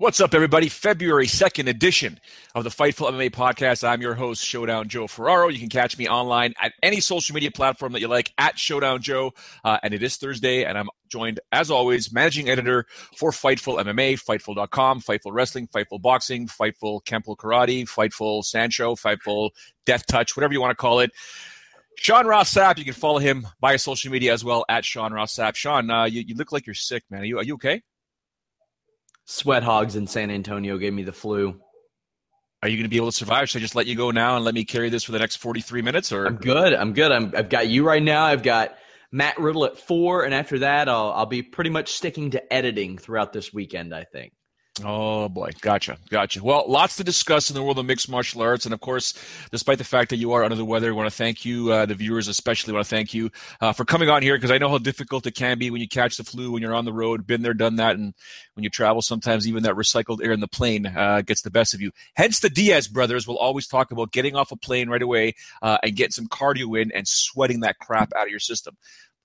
What's up, everybody? February 2nd edition of the Fightful MMA podcast. I'm your host, Showdown Joe Ferraro. You can catch me online at any social media platform that you like, at Showdown Joe. Uh, and it is Thursday, and I'm joined, as always, managing editor for Fightful MMA, Fightful.com, Fightful Wrestling, Fightful Boxing, Fightful Kempo Karate, Fightful Sambo, Fightful Death Touch, whatever you want to call it. Sean Ross Sapp, you can follow him via social media as well at Sean Ross Sapp. Sean, uh, you, you look like you're sick, man. Are you, are you okay? Sweat hogs in San Antonio gave me the flu. Are you going to be able to survive? Should I just let you go now and let me carry this for the next 43 minutes? Or I'm good. I'm good. I'm, I've got you right now. I've got Matt Riddle at four, and after that, I'll I'll be pretty much sticking to editing throughout this weekend. I think. Oh boy, gotcha, gotcha. Well, lots to discuss in the world of mixed martial arts, and of course, despite the fact that you are under the weather, I want to thank you, uh, the viewers especially. want to thank you uh, for coming on here because I know how difficult it can be when you catch the flu when you're on the road. Been there, done that, and when you travel, sometimes even that recycled air in the plane uh, gets the best of you. Hence, the Diaz brothers will always talk about getting off a plane right away uh, and getting some cardio in and sweating that crap out of your system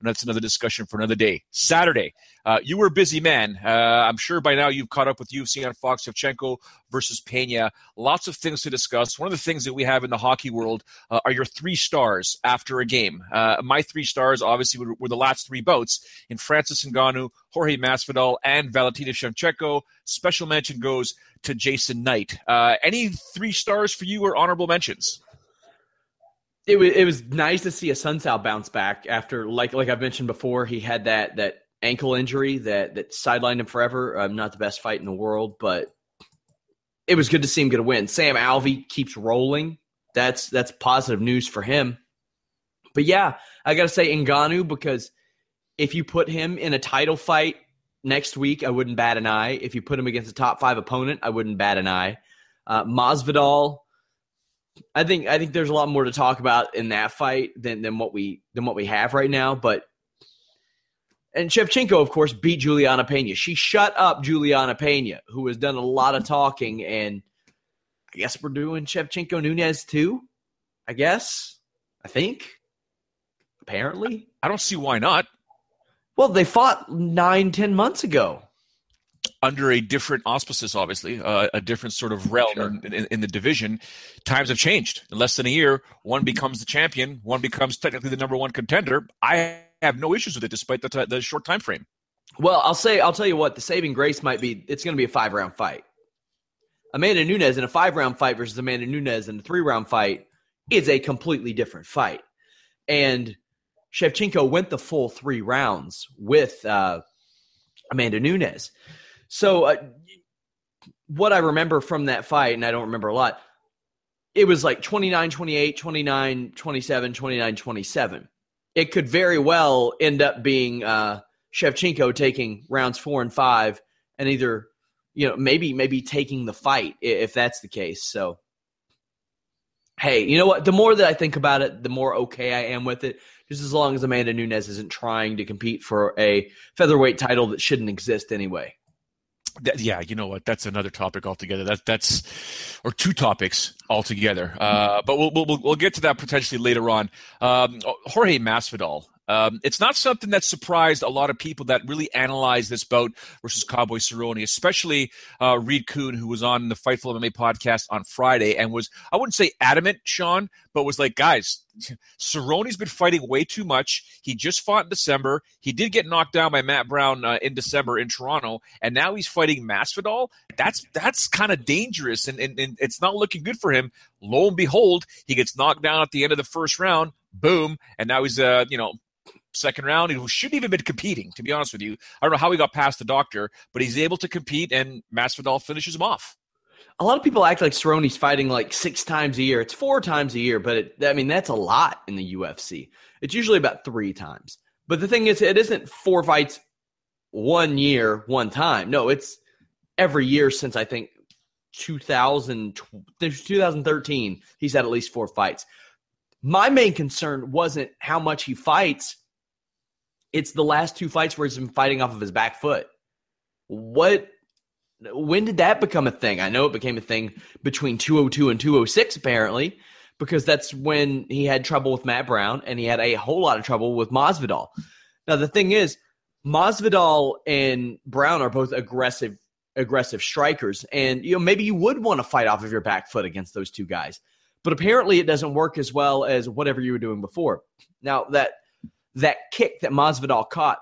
that's another discussion for another day. Saturday, uh, you were a busy man. Uh, I'm sure by now you've caught up with UFC on Fox Shevchenko versus Pena. Lots of things to discuss. One of the things that we have in the hockey world uh, are your three stars after a game. Uh, my three stars, obviously, were, were, the last three bouts in Francis Ngannou, Jorge Masvidal, and Valentina Shevchenko. Special mention goes to Jason Knight. Uh, any three stars for you or honorable mentions? It was it was nice to see Assunção bounce back after like like I've mentioned before. He had that that ankle injury that that sidelined him forever. Um, not the best fight in the world, but it was good to see him get a win. Sam Alvey keeps rolling. That's that's positive news for him. But yeah, I got to say Ngannou because if you put him in a title fight next week, I wouldn't bat an eye. If you put him against a top five opponent, I wouldn't bat an eye. Uh, Masvidal I think I think there's a lot more to talk about in that fight than than what we than what we have right now. But and Shevchenko, of course, beat Juliana Pena. She shut up Juliana Pena, who has done a lot of talking, and I guess we're doing Shevchenko Nunes too. I guess. I think. Apparently. I don't see why not. Well, they fought nine, ten months ago under a different auspices, obviously, uh, a different sort of realm sure. in, in, in, the division. Times have changed. In less than a year, one becomes the champion, one becomes technically the number one contender. I have no issues with it, despite the, t- the short time frame. Well, I'll say, I'll tell you what, the saving grace might be it's going to be a five round fight. Amanda Nunes in a five round fight versus Amanda Nunes in a three round fight is a completely different fight. And Shevchenko went the full three rounds with uh, Amanda Nunes. So, uh, what I remember from that fight, and I don't remember a lot, it was like 29 28, 29 27, 29 27. It could very well end up being uh, Shevchenko taking rounds four and five and either, you know, maybe, maybe taking the fight if that's the case. So, hey, you know what? The more that I think about it, the more okay I am with it. Just as long as Amanda Nunes isn't trying to compete for a featherweight title that shouldn't exist anyway. That, yeah, you know what? That's another topic altogether. That that's or two topics altogether. Uh, but we'll, we'll we'll get to that potentially later on. Um, Jorge Masvidal um, it's not something that surprised a lot of people that really analyzed this bout versus Cowboy Cerrone, especially uh, Reed Kuhn, who was on the Fightful MMA podcast on Friday and was, I wouldn't say adamant, Sean, but was like, guys, Cerrone's been fighting way too much. He just fought in December. He did get knocked down by Matt Brown uh, in December in Toronto, and now he's fighting Masvidal. That's that's kind of dangerous, and, and, and it's not looking good for him. Lo and behold, he gets knocked down at the end of the first round. Boom, and now he's uh you know second round. He shouldn't even been competing, to be honest with you. I don't know how he got past the doctor, but he's able to compete, and Masvidal finishes him off. A lot of people act like Cerrone's fighting like six times a year. It's four times a year, but it, I mean that's a lot in the UFC. It's usually about three times. But the thing is, it isn't four fights one year, one time. No, it's every year since I think 2000, 2013. He's had at least four fights. My main concern wasn't how much he fights it's the last two fights where he's been fighting off of his back foot. What when did that become a thing? I know it became a thing between 202 and 206 apparently because that's when he had trouble with Matt Brown and he had a whole lot of trouble with Masvidal. Now the thing is Masvidal and Brown are both aggressive aggressive strikers and you know maybe you would want to fight off of your back foot against those two guys. But apparently it doesn't work as well as whatever you were doing before. Now that that kick that Masvidal caught,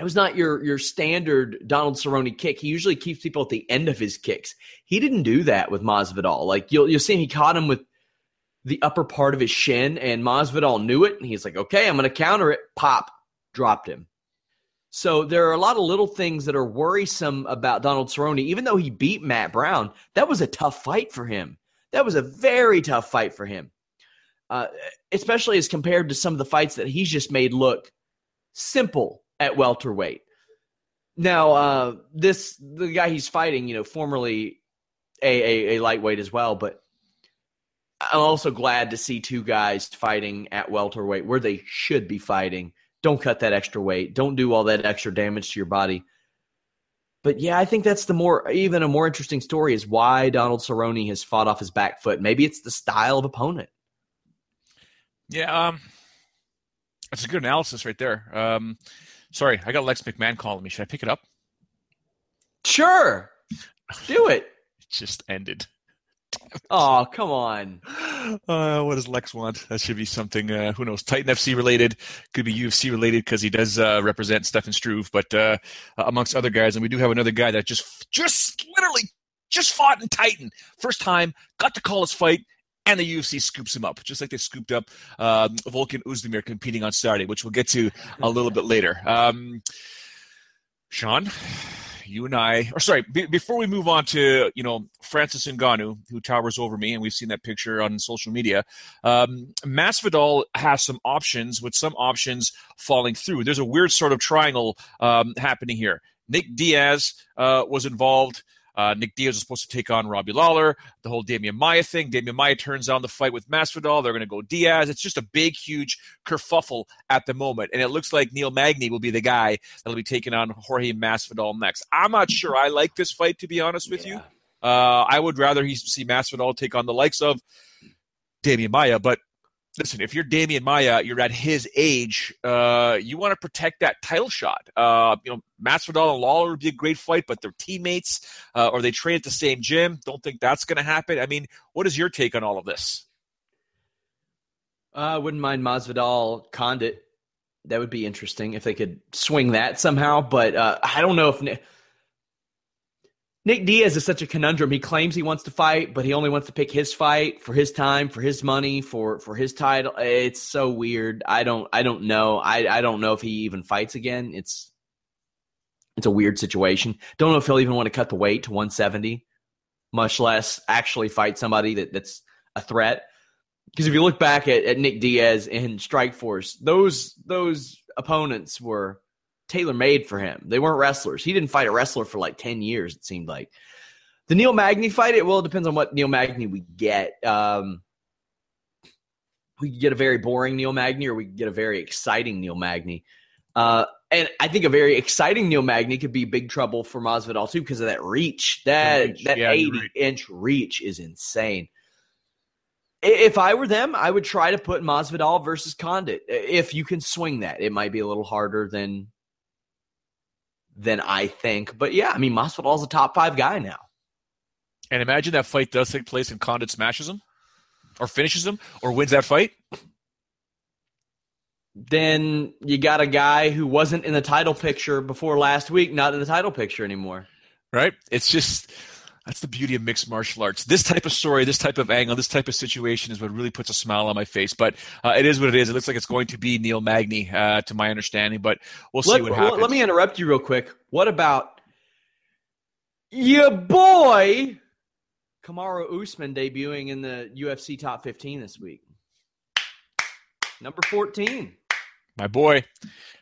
it was not your your standard Donald Cerrone kick. He usually keeps people at the end of his kicks. He didn't do that with Masvidal. Like you'll you'll see he caught him with the upper part of his shin, and Masvidal knew it, and he's like, "Okay, I'm going to counter it." Pop, dropped him. So there are a lot of little things that are worrisome about Donald Cerrone. Even though he beat Matt Brown, that was a tough fight for him. That was a very tough fight for him uh, especially as compared to some of the fights that he's just made look simple at welterweight. Now, uh, this the guy he's fighting, you know, formerly a, a, a lightweight as well, but I'm also glad to see two guys fighting at welterweight where they should be fighting. Don't cut that extra weight. Don't do all that extra damage to your body. But yeah, I think that's the more even a more interesting story is why Donald Cerrone has fought off his back foot. Maybe it's the style of opponent. Yeah, um, that's a good analysis right there. Um, sorry, I got Lex McMahon calling me. Should I pick it up? Sure, do it. it just ended. Oh, come on. Uh, what does Lex want? That should be something, uh, who knows, Titan FC related. Could be UFC related because he does uh, represent Stefan Struve, but uh, amongst other guys. And we do have another guy that just, just literally just fought in Titan. First time, got to call his fight, and the UFC scoops him up, just like they scooped up um, Volkan Oezdemir competing on Saturday, which we'll get to a little bit later. Um, Sean, you and I, or sorry, b- before we move on to you know Francis Ngannou, who towers over me, and we've seen that picture on social media. Um, Masvidal has some options, with some options falling through. There's a weird sort of triangle um, happening here. Nick Diaz uh, was involved. Uh, Nick Diaz was supposed to take on Robbie Lawler. The whole Demian Maya thing. Demian Maya turns down the fight with Masvidal. They're going to go Diaz. It's just a big, huge kerfuffle at the moment, and it looks like Neil Magny will be the guy that'll be taking on Jorge Masvidal next. I'm not sure I like this fight to be honest with yeah. you. Uh, I would rather he see Masvidal take on the likes of Demian Maya, but listen, if you're Demian Maya, you're at his age, uh, you want to protect that title shot. Uh, you know, Masvidal and Lawler would be a great fight, but they're teammates uh, or they train at the same gym. Don't think that's going to happen. I mean, what is your take on all of this? Uh, I wouldn't mind Masvidal Condit. That would be interesting if they could swing that somehow. But uh, I don't know if Nick Diaz is such a conundrum. He claims he wants to fight, but he only wants to pick his fight for his time, for his money, for for his title. It's so weird. I don't I don't know. I I don't know if he even fights again. It's it's a weird situation. Don't know if he'll even want to cut the weight to 170, much less actually fight somebody that, that's a threat. Because if you look back at, at Nick Diaz in Strikeforce, those those opponents were tailor made for him. They weren't wrestlers. He didn't fight a wrestler for like 10 years, it seemed like. The Neil Magny fight, it well, it depends on what Neil Magny we get. Um, we could get a very boring Neil Magny or we could get a very exciting Neil Magny. Uh, and I think a very exciting Neil Magny could be big trouble for Masvidal too because of that reach. That reach. that yeah, 80 right. inch reach is insane. If I were them, I would try to put Masvidal versus Condit. If you can swing that, it might be a little harder than than I think. But yeah, I mean Masvidal's a top five guy now. And imagine that fight does take place and Condit smashes him, or finishes him, or wins that fight then you got a guy who wasn't in the title picture before last week, not in the title picture anymore. Right? It's just that's the beauty of mixed martial arts. This type of story, this type of angle, this type of situation is what really puts a smile on my face. But uh, it is what it is. It looks like it's going to be Neil Magny, uh, to my understanding. But we'll see let, what happens. Let me interrupt you real quick. What about your boy Kamaru Usman debuting in the UFC Top 15 this week? Number 14 my boy.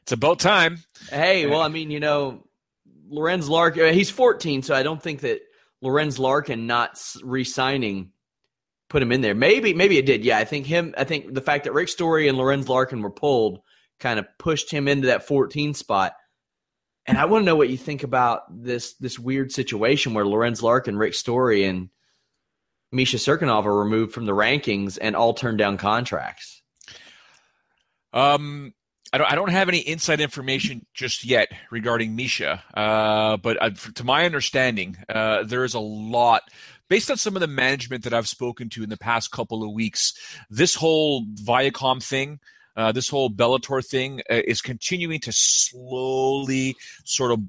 It's about time. Hey, well, I mean, you know, Lorenz Larkin, uh, he's 14, so I don't think that Lorenz Larkin not re-signing put him in there. Maybe, maybe it did. Yeah, I think him. I think the fact that Rick Story and Lorenz Larkin were pulled kind of pushed him into that 14 spot. And I want to know what you think about this this weird situation where Lorenz Larkin, Rick Story, and Misha Cirkunov are removed from the rankings and all turned down contracts. Um, I don't, I don't have any inside information just yet regarding Misha, uh, but uh, to my understanding, uh, there is a lot based on some of the management that I've spoken to in the past couple of weeks. This whole Viacom thing, uh, this whole Bellator thing, uh, is continuing to slowly sort of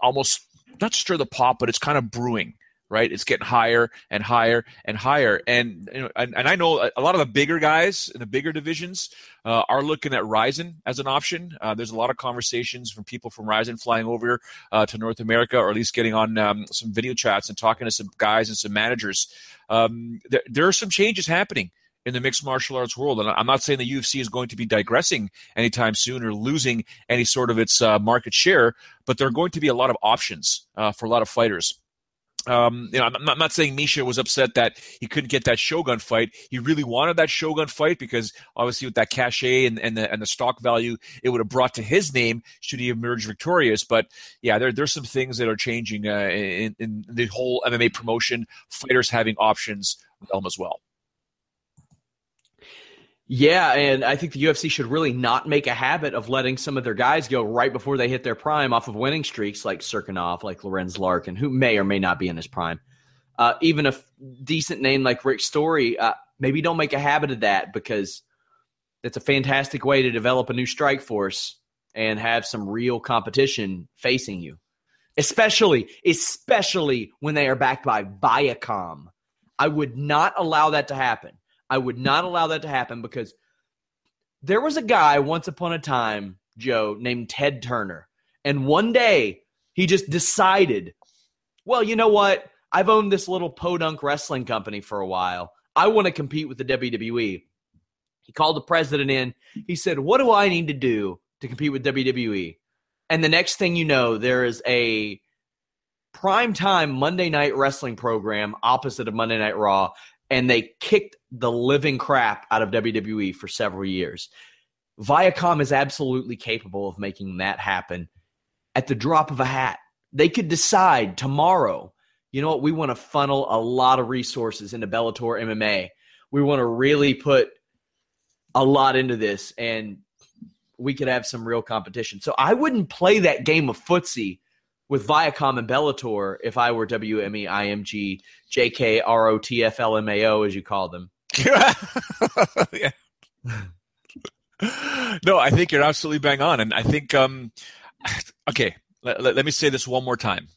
almost not stir the pot, but it's kind of brewing right? It's getting higher and higher and higher. And and, and I know a lot of the bigger guys in the bigger divisions uh, are looking at Rizin as an option. Uh, there's a lot of conversations from people from Rizin flying over uh, to North America, or at least getting on um, some video chats and talking to some guys and some managers. Um, there, there are some changes happening in the mixed martial arts world. And I'm not saying the UFC is going to be digressing anytime soon or losing any sort of its uh, market share, but there are going to be a lot of options uh, for a lot of fighters um, you know, I'm not, I'm not, saying Misha was upset that he couldn't get that Shogun fight. He really wanted that Shogun fight because obviously with that cachet and, and the and the stock value it would have brought to his name should he emerge victorious. But yeah, there there's some things that are changing uh, in, in the whole MMA promotion. Fighters having options realm as well. Yeah, and I think the UFC should really not make a habit of letting some of their guys go right before they hit their prime off of winning streaks, like Cirkunov, like Lorenz Larkin, who may or may not be in his prime. Uh, even a decent name like Rick Story, uh, maybe don't make a habit of that because it's a fantastic way to develop a new strike force and have some real competition facing you. Especially, especially when they are backed by Viacom. I would not allow that to happen. I would not allow that to happen because there was a guy once upon a time, Joe, named Ted Turner. And one day he just decided, well, you know what? I've owned this little podunk wrestling company for a while. I want to compete with the WWE. He called the president in. He said, What do I need to do to compete with WWE? And the next thing you know, there is a prime time Monday night wrestling program opposite of Monday Night Raw and they kicked the living crap out of WWE for several years. Viacom is absolutely capable of making that happen at the drop of a hat. They could decide tomorrow, you know what, we want to funnel a lot of resources into Bellator MMA. We want to really put a lot into this and we could have some real competition. So I wouldn't play that game of footsie with Viacom and Bellator if I were WME, JK, ROTF, LMAO, as you call them. yeah. no, I think you're absolutely bang on. And I think, um, okay, let, let, let me say this one more time.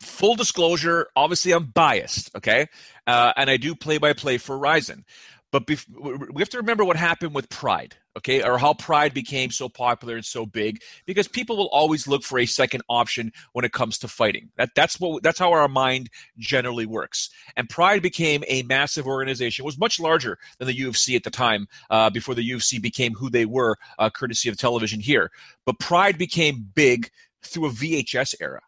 Full disclosure, obviously I'm biased, okay? Uh, and I do play by play for Rizin. But bef- we have to remember what happened with Pride, okay, or how Pride became so popular and so big, because people will always look for a second option when it comes to fighting. That that's what that's how our mind generally works. And Pride became a massive organization. It was much larger than the UFC at the time, uh, before the UFC became who they were, uh, courtesy of television here. But Pride became big through a VHS era,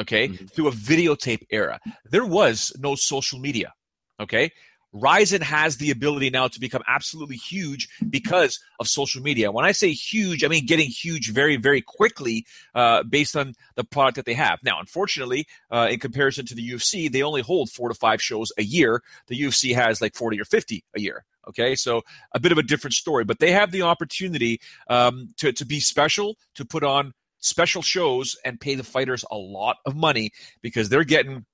okay, mm-hmm. through a videotape era. There was no social media, okay Rizin has the ability now to become absolutely huge because of social media. When I say huge, I mean getting huge very, very quickly uh, based on the product that they have. Now, unfortunately, uh, in comparison to the UFC, they only hold four to five shows a year. The UFC has like 40 or 50 a year. Okay, so a bit of a different story, but they have the opportunity um, to, to be special, to put on special shows and pay the fighters a lot of money because they're getting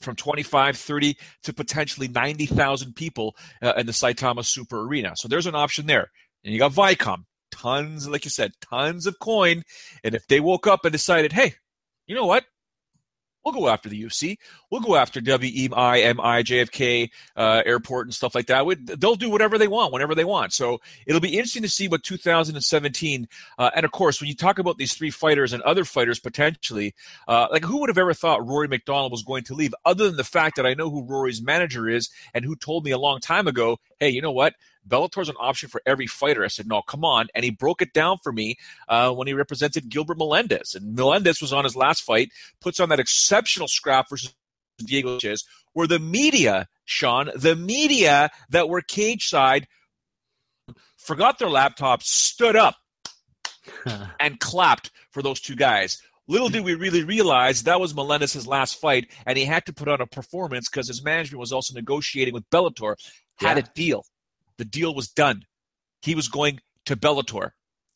from 25, 30 to potentially 90,000 people uh, in the Saitama Super Arena. So there's an option there. And you got Viacom, tons, like you said, tons of coin. And if they woke up and decided, hey, you know what? We'll go after the UFC. We'll go after WEI, MI, JFK uh, airport and stuff like that. We, they'll do whatever they want whenever they want. So it'll be interesting to see what 2017. Uh, and of course, when you talk about these three fighters and other fighters potentially, uh, like who would have ever thought Rory MacDonald was going to leave? Other than the fact that I know who Rory's manager is and who told me a long time ago, hey, you know what? Bellator's an option for every fighter. I said, no, come on. And he broke it down for me uh, when he represented Gilbert Melendez. And Melendez was on his last fight, puts on that exceptional scrap versus Diego Sanchez, where the media, Sean, the media that were cage side forgot their laptops, stood up, and clapped for those two guys. Little did we really realize that was Melendez's last fight, and he had to put on a performance because his management was also negotiating with Bellator, had yeah. a deal. The deal was done. He was going to Bellator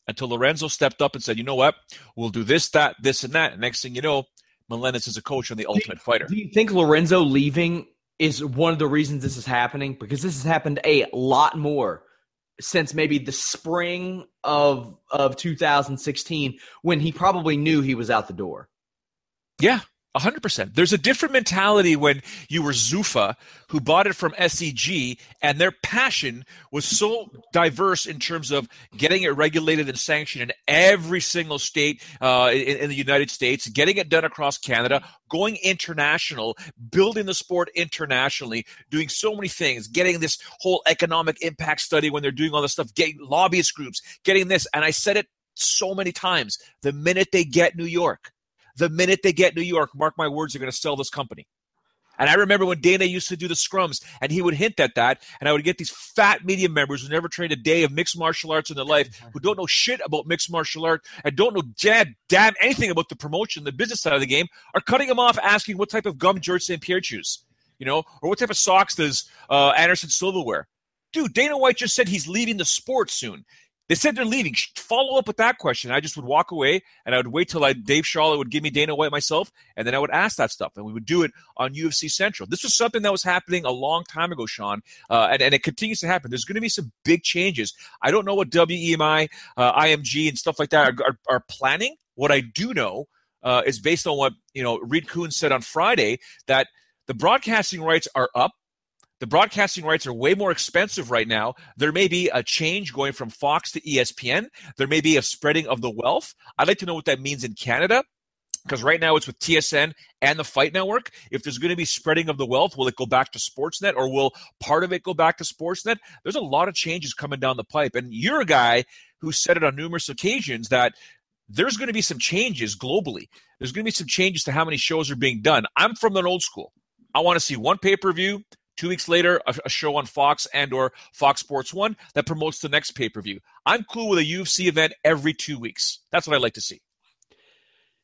until Lorenzo stepped up and said, you know what? We'll do this, that, this, and that. And next thing you know, Melendez is a coach on the Ultimate Fighter. Do you think Lorenzo leaving is one of the reasons this is happening? Because this has happened a lot more since maybe the spring of of 2016 when he probably knew he was out the door. Yeah, 100%. There's a different mentality when you were Zuffa, who bought it from SEG, and their passion was so diverse in terms of getting it regulated and sanctioned in every single state uh, in, in, the United States, getting it done across Canada, going international, building the sport internationally, doing so many things, getting this whole economic impact study when they're doing all this stuff, getting lobbyist groups, getting this. And I said it so many times the minute they get New York, the minute they get New York, mark my words, they're going to sell this company. And I remember when Dana used to do the scrums, and he would hint at that, and I would get these fat media members who never trained a day of mixed martial arts in their life, who don't know shit about mixed martial art and don't know damn, damn anything about the promotion, the business side of the game, are cutting him off, asking what type of gum George St. Pierre chews, you know, or what type of socks does uh, Anderson Silva wear. Dude, Dana White just said he's leaving the sport soon. They said they're leaving. Follow up with that question. I just would walk away and I would wait till I, Dave Sholler would give me Dana White myself, and then I would ask that stuff, and we would do it on UFC Central. This was something that was happening a long time ago, Sean, uh, and, and it continues to happen. There's going to be some big changes. I don't know what WEMI, uh, IMG, and stuff like that are, are, are planning. What I do know uh, is based on what you know Reed Kuhn said on Friday that the broadcasting rights are up the broadcasting rights are way more expensive right now. There may be a change going from Fox to ESPN. There may be a spreading of the wealth. I'd like to know what that means in Canada because right now it's with TSN and the Fight Network. If there's going to be spreading of the wealth, will it go back to Sportsnet or will part of it go back to Sportsnet? There's a lot of changes coming down the pipe. And you're a guy who said it on numerous occasions that there's going to be some changes globally. There's going to be some changes to how many shows are being done. I'm from an old school. I want to see one pay per view, Two weeks later, a, a show on Fox and or Fox Sports One that promotes the next pay per view. I'm cool with a UFC event every two weeks. That's what I like to see.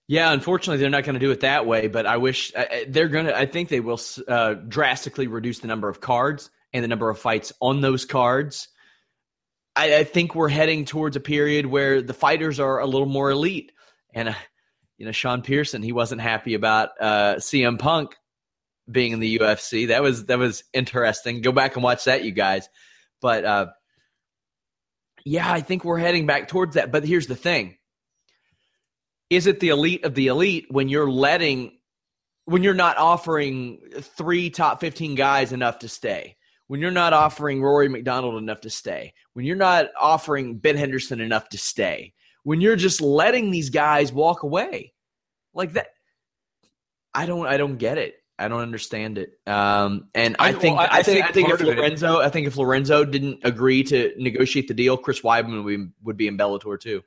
Yeah, unfortunately, they're not going to do it that way. But I wish they're going to. I think they will uh, drastically reduce the number of cards and the number of fights on those cards. I, I, think we're heading towards a period where the fighters are a little more elite. And uh, you know, Sean Pearson, he wasn't happy about uh, CM Punk being in the UFC. That was that was interesting. Go back and watch that, you guys. But uh, yeah, I think we're heading back towards that. But here's the thing: is it the elite of the elite when you're letting when you're not offering three top 15 guys enough to stay? When you're not offering Rory MacDonald enough to stay, when you're not offering Ben Henderson enough to stay, when you're just letting these guys walk away like that, I don't, I don't get it. I don't understand it. Um, and I, I think well, I, I, think I think if Lorenzo I think if Lorenzo didn't agree to negotiate the deal, Chris Weidman would be, would be in Bellator too.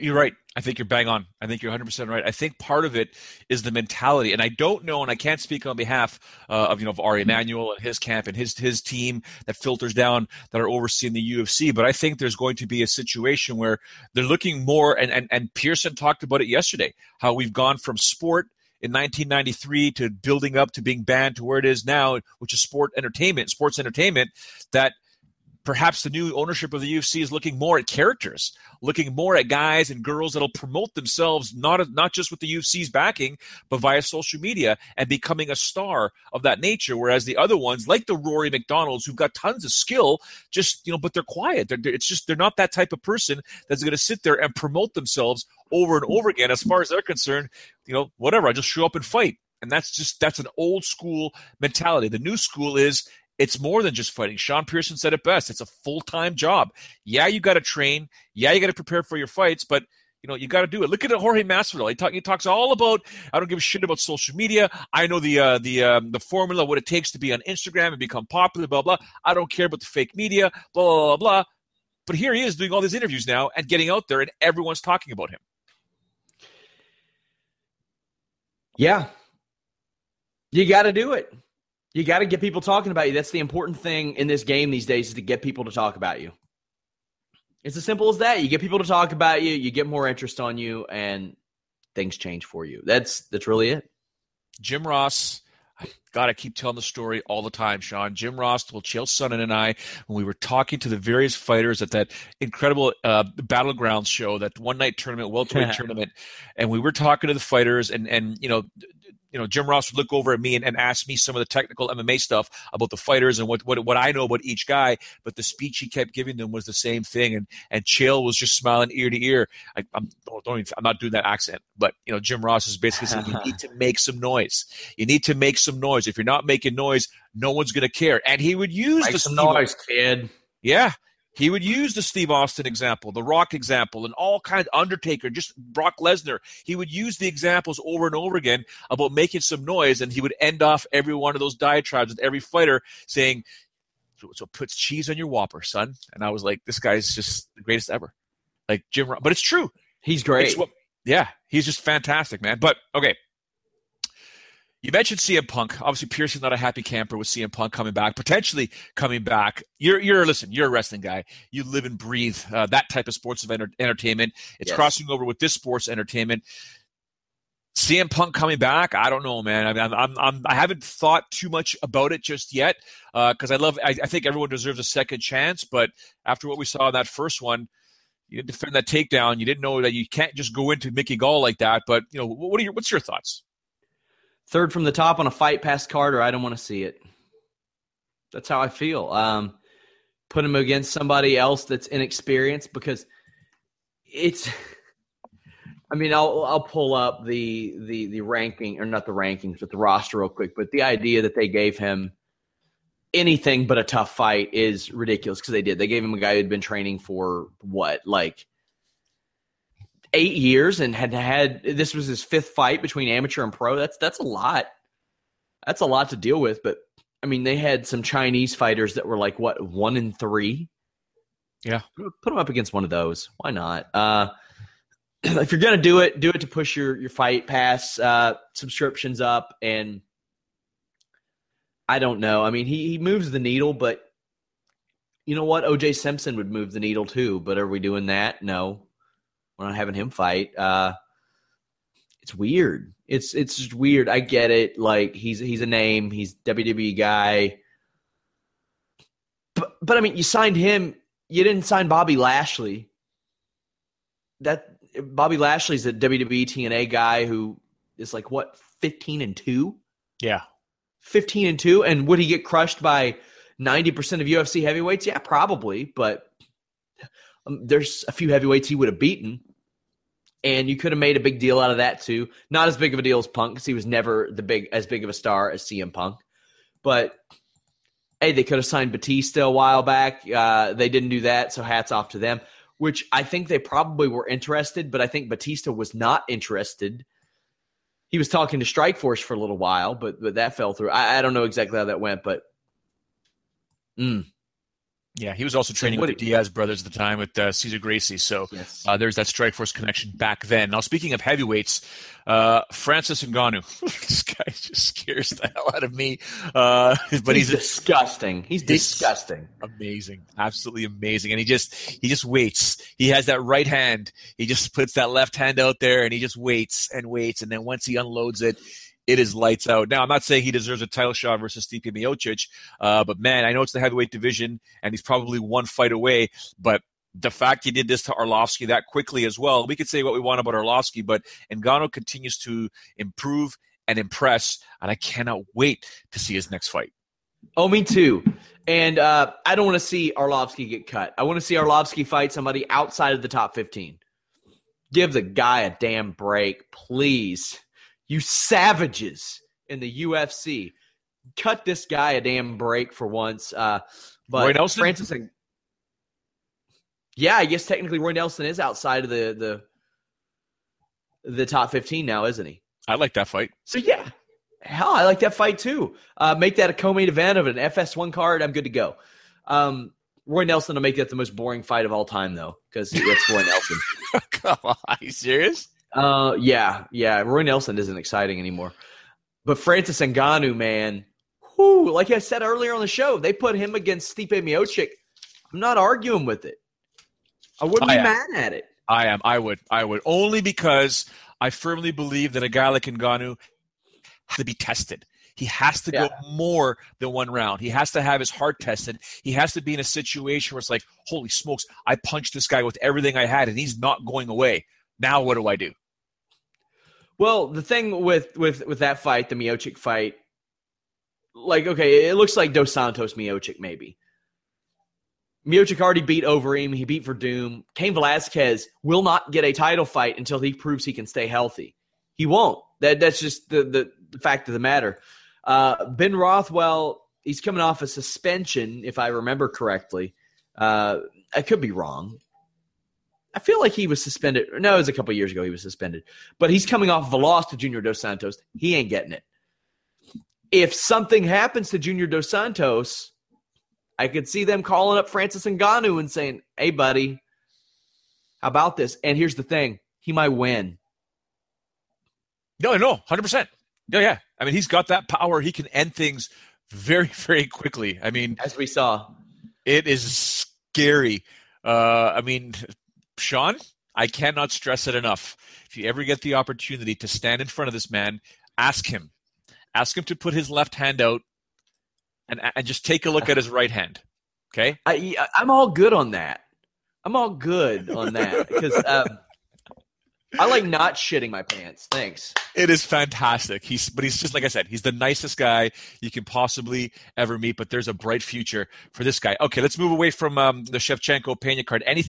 You're right. I think you're bang on. I think you're 100% right. I think part of it is the mentality, and I don't know, and I can't speak on behalf uh, of you know of Ari Emanuel and his camp and his his team that filters down that are overseeing the UFC. But I think there's going to be a situation where they're looking more, and and, and Pearson talked about it yesterday, how we've gone from sport in 1993 to building up to being banned to where it is now, which is sport entertainment, sports entertainment. That perhaps the new ownership of the UFC is looking more at characters, looking more at guys and girls that'll promote themselves not not just with the UFC's backing, but via social media and becoming a star of that nature. Whereas the other ones, like the Rory MacDonalds, who've got tons of skill, just you know, but they're quiet. They're, it's just they're not that type of person that's going to sit there and promote themselves over and over again. As far as they're concerned, you know, whatever. I just show up and fight. And that's just that's an old school mentality. The new school is it's more than just fighting. Sean Pearson said it best. It's a full time job. Yeah, you got to train. Yeah, you got to prepare for your fights, but you know you got to do it. Look at Jorge Masvidal. He, talk, he talks all about. I don't give a shit about social media. I know the uh, the um, the formula, what it takes to be on Instagram and become popular. Blah blah. I don't care about the fake media. Blah blah blah blah. But here he is doing all these interviews now and getting out there, and everyone's talking about him. Yeah, you got to do it. You got to get people talking about you. That's the important thing in this game these days is to get people to talk about you. It's as simple as that. You get people to talk about you, you get more interest on you, and things change for you. That's that's really it. Jim Ross, I gotta keep telling the story all the time, Sean. Jim Ross told Chael Sonnen and I when we were talking to the various fighters at that incredible uh, battlegrounds show, that one night tournament, welterweight tournament, and we were talking to the fighters, and and you know you know, Jim Ross would look over at me and, and ask me some of the technical MMA stuff about the fighters and what, what what I know about each guy. But the speech he kept giving them was the same thing, and and Chael was just smiling ear to ear. I, I'm don't, don't even, I'm not doing that accent, but you know, Jim Ross is basically saying you need to make some noise. You need to make some noise. If you're not making noise, no one's going to care. And he would use make the some noise, kid. Yeah, he would use the Steve Austin example, the Rock example, and all kinds Undertaker, just Brock Lesnar. He would use the examples over and over again about making some noise, and he would end off every one of those diatribes with every fighter saying, "So, so puts cheese on your Whopper, son." And I was like, "This guy's just the greatest ever." Like Jim, but it's true. He's great. What, yeah, he's just fantastic, man. But okay, you mentioned CM Punk. Obviously, Pearson's not a happy camper with CM Punk coming back, potentially coming back. You're, you're listen, you're a wrestling guy. You live and breathe uh, that type of sports of enter- entertainment. It's yes. crossing over with this sports entertainment. CM Punk coming back, I don't know, man. I mean, I'm, I'm, I'm I haven't thought too much about it just yet because uh, I love. I, I, think everyone deserves a second chance. But after what we saw in that first one, you didn't defend that takedown. You didn't know that you can't just go into Mickey Gall like that. But you know, what are your what's your thoughts? Third from the top on a Fight Pass card, I don't want to see it. That's how I feel. Um, put him against somebody else that's inexperienced because it's. I mean, I'll I'll pull up the the the ranking or not the rankings, but the roster real quick. But the idea that they gave him anything but a tough fight is ridiculous because they did. They gave him a guy who'd been training for what, like eight years and had had this was his fifth fight between amateur and pro. That's that's a lot. That's a lot to deal with. But I mean, they had some Chinese fighters that were like what one in three. Yeah, put them up against one of those. Why not? Uh, if you're gonna do it, do it to push your your fight pass uh, subscriptions up. And I don't know. I mean, he he moves the needle, but you know what? OJ Simpson would move the needle too. But are we doing that? No. We're not having him fight. Uh, it's weird. It's it's just weird. I get it. Like he's he's a name. He's WWE guy. But but I mean, you signed him. You didn't sign Bobby Lashley. That Bobby Lashley's a WWE TNA guy who is like what fifteen and two. Yeah, fifteen and two. And would he get crushed by ninety percent of UFC heavyweights? Yeah, probably. But um, there's a few heavyweights he would have beaten, and you could have made a big deal out of that too. Not as big of a deal as Punk because he was never the big as big of a star as CM Punk, but hey, they could have signed Batista a while back. Uh, they didn't do that, so hats off to them. Which I think they probably were interested, but I think Batista was not interested. He was talking to Strikeforce for a little while, but but that fell through. I, I don't know exactly how that went, but mm, Yeah, he was also training with the Diaz brothers at the time with uh, Cesar Gracie. So yes. uh, there's that Strikeforce connection back then. Now, speaking of heavyweights, uh, Francis Ngannou. this guy just scares the hell out of me. Uh, but he's, he's disgusting. He's, he's disgusting. Amazing, absolutely amazing. And he just he just waits. He has that right hand. He just puts that left hand out there, and he just waits and waits. And then once he unloads it, it is lights out. Now, I'm not saying he deserves a title shot versus Stipe Miocic, uh, but man, I know it's the heavyweight division, and he's probably one fight away. But the fact he did this to Arlovsky that quickly as well, we could say what we want about Arlovsky, but Ngannou continues to improve and impress, and I cannot wait to see his next fight. Oh, me too. And uh, I don't want to see Arlovsky get cut. I want to see Arlovsky fight somebody outside of the top 15. Give the guy a damn break, please you savages in the UFC. Cut this guy a damn break for once. Uh, but Roy Nelson? Francis, yeah, I guess technically Roy Nelson is outside of the the the top fifteen now, isn't he? I like that fight. So yeah, hell, I like that fight too. Uh, make that a co-main event of an FS1 card. I'm good to go. Um, Roy Nelson will make that the most boring fight of all time, though, because it's Roy Nelson. Come on, are you serious? Uh, yeah, yeah. Roy Nelson isn't exciting anymore, but Francis Ngannou, man, whoo, like I said earlier on the show, they put him against Stipe Miocic. I'm not arguing with it. I wouldn't I be am. mad at it. I am. I would. I would only because I firmly believe that a guy like Ngannou has to be tested. He has to yeah. go more than one round. He has to have his heart tested. He has to be in a situation where it's like, holy smokes, I punched this guy with everything I had and he's not going away. Now what do I do? Well, the thing with with with that fight, the Miocic fight, like okay, it looks like Dos Santos Miocic maybe. Miocic already beat Overeem. He beat Werdum. Cain Velasquez will not get a title fight until he proves he can stay healthy. He won't. That that's just the the, the fact of the matter. Uh, ben Rothwell, he's coming off a suspension, if I remember correctly. Uh, I could be wrong. I feel like he was suspended. No, it was a couple years ago he was suspended. But he's coming off of a loss to Junior Dos Santos. He ain't getting it. If something happens to Junior Dos Santos, I could see them calling up Francis Ngannou and saying, "Hey, buddy, how about this?" And here's the thing: he might win. No, no, hundred percent. No, yeah. I mean, he's got that power. He can end things very, very quickly. I mean, as we saw, it is scary. Uh, I mean, Sean, I cannot stress it enough. If you ever get the opportunity to stand in front of this man, ask him. Ask him to put his left hand out and, and just take a look at his right hand. Okay? I, I'm all good on that. I'm all good on that because um, I like not shitting my pants. Thanks. It is fantastic. He's, but he's just like I said. He's the nicest guy you can possibly ever meet. But there's a bright future for this guy. Okay, let's move away from um, the Shevchenko Pena card. Anything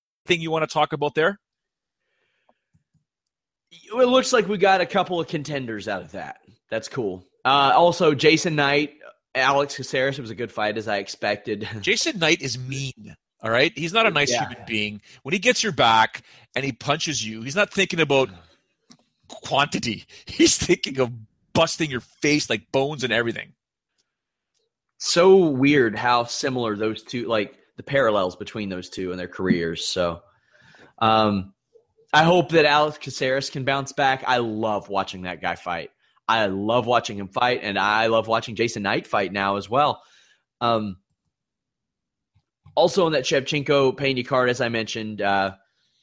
thing you want to talk about there? It looks like we got a couple of contenders out of that. That's cool. Uh, also, Jason Knight, Alex Caceres was a good fight as I expected. Jason Knight is mean. All right, he's not a nice yeah. human being. When he gets your back and he punches you, he's not thinking about quantity. He's thinking of busting your face like bones and everything. So weird how similar those two like the parallels between those two and their careers. So, um, I hope that Alex Caceres can bounce back. I love watching that guy fight. I love watching him fight, and I love watching Jason Knight fight now as well. Um, also on that Shevchenko Pena card, as I mentioned, uh,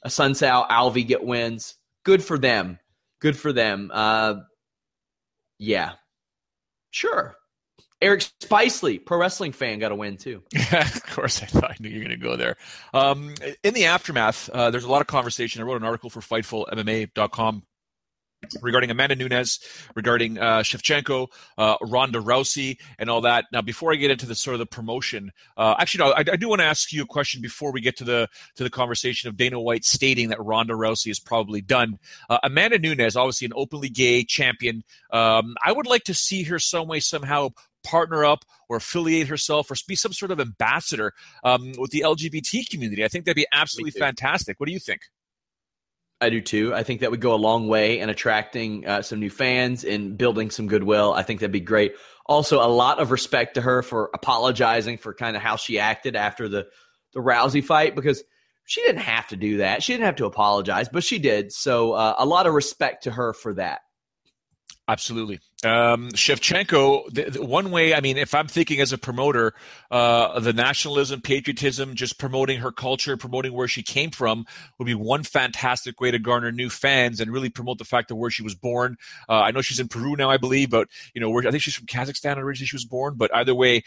Assunção Alvey get wins. Good for them. Good for them. Uh, yeah, sure. Eric Spicely, pro wrestling fan, got a win too. of course, I thought I knew you were going to go there. Um, in the aftermath, uh, there's a lot of conversation. I wrote an article for FightfulMMA.com regarding Amanda Nunes, regarding uh, Shevchenko, uh, Ronda Rousey, and all that. Now, before I get into the sort of the promotion, uh, actually, no, I, I, do want to ask you a question before we get to the to the conversation of Dana White stating that Ronda Rousey is probably done. Uh, Amanda Nunes, obviously an openly gay champion. Um, I would like to see her some way somehow partner up or affiliate herself or be some sort of ambassador um, with the LGBT community. I think that'd be absolutely fantastic. What do you think? I do too. I think that would go a long way in attracting uh, some new fans and building some goodwill. I think that'd be great. Also, a lot of respect to her for apologizing for kind of how she acted after the the Rousey fight because she didn't have to do that. She didn't have to apologize, but she did. So, uh, a lot of respect to her for that. Absolutely. Um, Shevchenko, the, the one way, I mean, if I'm thinking as a promoter, uh, the nationalism, patriotism, just promoting her culture, promoting where she came from would be one fantastic way to garner new fans and really promote the fact of where she was born. Uh, I know she's in Peru now, I believe, but, you know, where, I think she's from Kazakhstan originally she was born, but either way,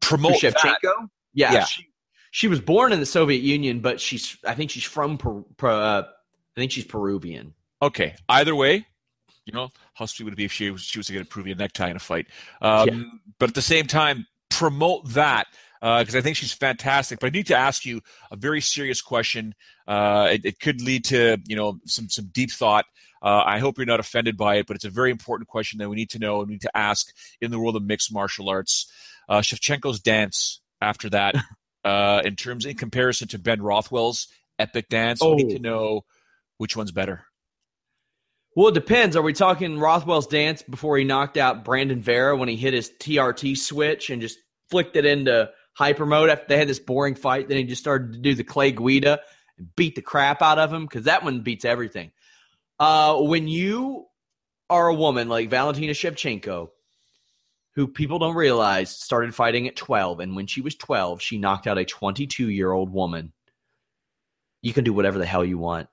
promote Shevchenko? That. Yeah. yeah. She, she, was born in the Soviet Union, but she's, I think she's from, Peru, uh, I think she's Peruvian. Okay. Either way, you know, how sweet would it be if she was, she was to get a Peruvian necktie in a fight? Um, yeah. But at the same time, promote that because uh, I think she's fantastic. But I need to ask you a very serious question. Uh, it, it, could lead to you know some some deep thought. Uh, I hope you're not offended by it, but it's a very important question that we need to know and we need to ask in the world of mixed martial arts. Uh, Shevchenko's dance after that, uh, in terms in comparison to Ben Rothwell's epic dance, oh. we need to oh. know which one's better. Well, it depends. Are we talking Rothwell's dance before he knocked out Brandon Vera when he hit his TRT switch and just flicked it into hyper mode after they had this boring fight? Then he just started to do the Clay Guida and beat the crap out of him because that one beats everything. Uh, when you are a woman like Valentina Shevchenko, who people don't realize started fighting at 12, and when she was 12, she knocked out a 22 year old woman, you can do whatever the hell you want.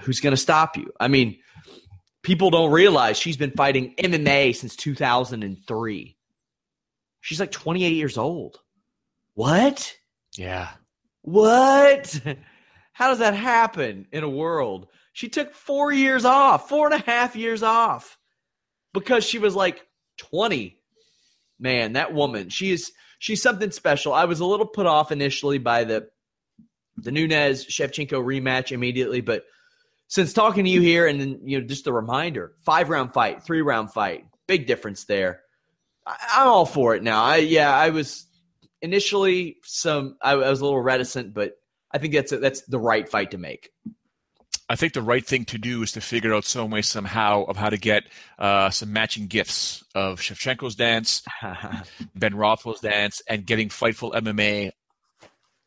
Who's going to stop you? I mean, people don't realize she's been fighting MMA since 2003. She's like 28 years old. What? Yeah. What? How does that happen in a world? She took four years off, four and a half years off because she was like 20. Man, that woman, she is she's something special. I was a little put off initially by the the Nunes Shevchenko rematch immediately, but since talking to you here and then you know just a reminder five round fight three round fight big difference there. I, am all for it now. I yeah i was initially some I, I was a little reticent but i think that's a, that's the right fight to make. I think the right thing to do is to figure out some way somehow of how to get uh, some matching gifts of Shevchenko's dance, Ben Rothwell's dance, and getting Fightful MMA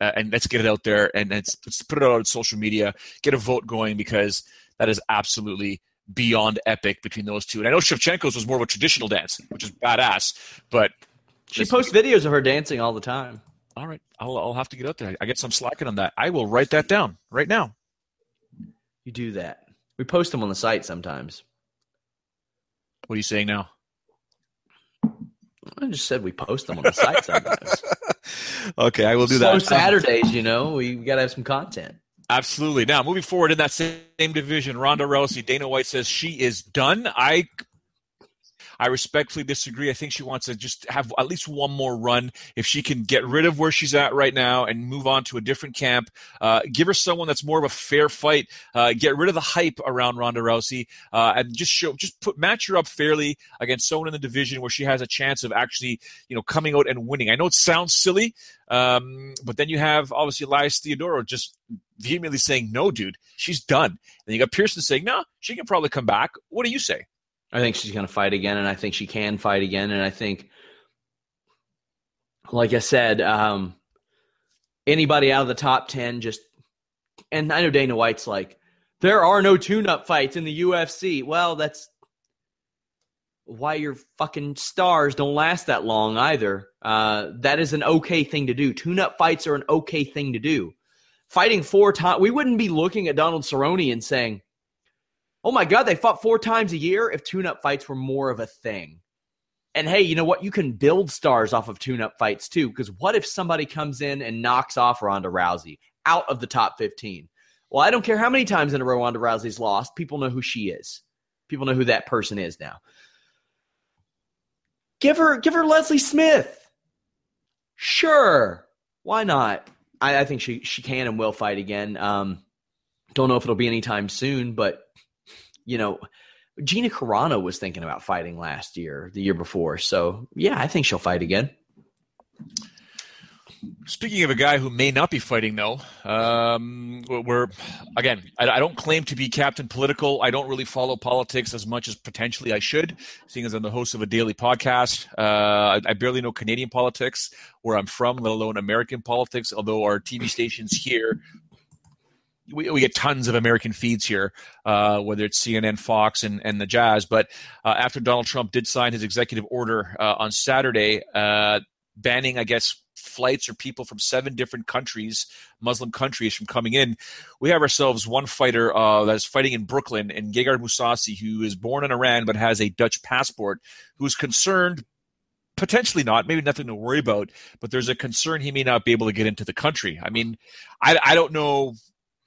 uh, and let's get it out there and let's, let's put it out on social media, get a vote going because that is absolutely beyond epic between those two. And I know Shevchenko's was more of a traditional dance, which is badass, but she posts videos of her dancing all the time. All right, I'll, I'll have to get out there. I get some slacking on that. I will write that down right now. You do that. We post them on the site sometimes. What are you saying now? I just said we post them on the site sometimes. okay, I will do Slow that. Saturdays, you know, we got to have some content. Absolutely. Now, moving forward in that same division, Ronda Rousey, Dana White says she is done. I I respectfully disagree. I think she wants to just have at least one more run. If she can get rid of where she's at right now and move on to a different camp, uh, give her someone that's more of a fair fight. Uh, get rid of the hype around Ronda Rousey uh, and just show, just put match her up fairly against someone in the division where she has a chance of actually, you know, coming out and winning. I know it sounds silly, um, but then you have obviously Elias Theodorou just vehemently saying, "No, dude, she's done." And you got Pearson saying, "No, she can probably come back." What do you say? I think she's going to fight again, and I think she can fight again. And I think, like I said, um, anybody out of the top 10 just, and I know Dana White's like, there are no tune up fights in the UFC. Well, that's why your fucking stars don't last that long either. Uh, that is an okay thing to do. Tune up fights are an okay thing to do. Fighting four times, we wouldn't be looking at Donald Cerrone and saying, Oh my God, they fought four times a year if tune up fights were more of a thing. And hey, you know what? You can build stars off of tune up fights too. Because what if somebody comes in and knocks off Ronda Rousey out of the top 15? Well, I don't care how many times in a row Ronda Rousey's lost. People know who she is. People know who that person is now. Give her, give her Leslie Smith. Sure, why not? I, I think she she can and will fight again. Um, don't know if it'll be anytime soon, but you know, Gina Carano was thinking about fighting last year, the year before. So yeah, I think she'll fight again. Speaking of a guy who may not be fighting, though, um, we're again. I, I, don't claim to be captain political. I don't really follow politics as much as potentially I should, seeing as I'm the host of a daily podcast. Uh, I, I, barely know Canadian politics, where I'm from, let alone American politics. Although our TV stations here, we, we get tons of American feeds here, uh, whether it's CNN, Fox, and and the Jazz. But uh, after Donald Trump did sign his executive order uh, on Saturday uh, banning, I guess flights or people from seven different countries, Muslim countries, from coming in. We have ourselves one fighter uh, that's fighting in Brooklyn, and Gegard Mousasi, who is born in Iran but has a Dutch passport, who's concerned. Potentially not, maybe nothing to worry about, but there's a concern he may not be able to get into the country. I mean, I, I don't know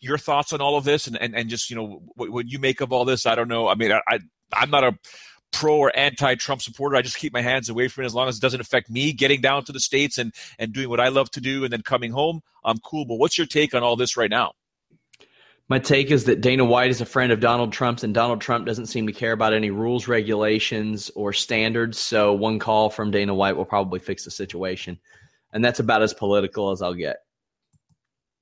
your thoughts on all of this and, and, and just, you know, what, what you make of all this. I don't know. I mean, I, I I'm not a pro or anti-Trump supporter. I just keep my hands away from it as long as it doesn't affect me getting down to the states and and doing what I love to do and then coming home. I'm cool. But what's your take on all this right now? My take is that Dana White is a friend of Donald Trump's, and Donald Trump doesn't seem to care about any rules, regulations, or standards. So one call from Dana White will probably fix the situation, and that's about as political as I'll get.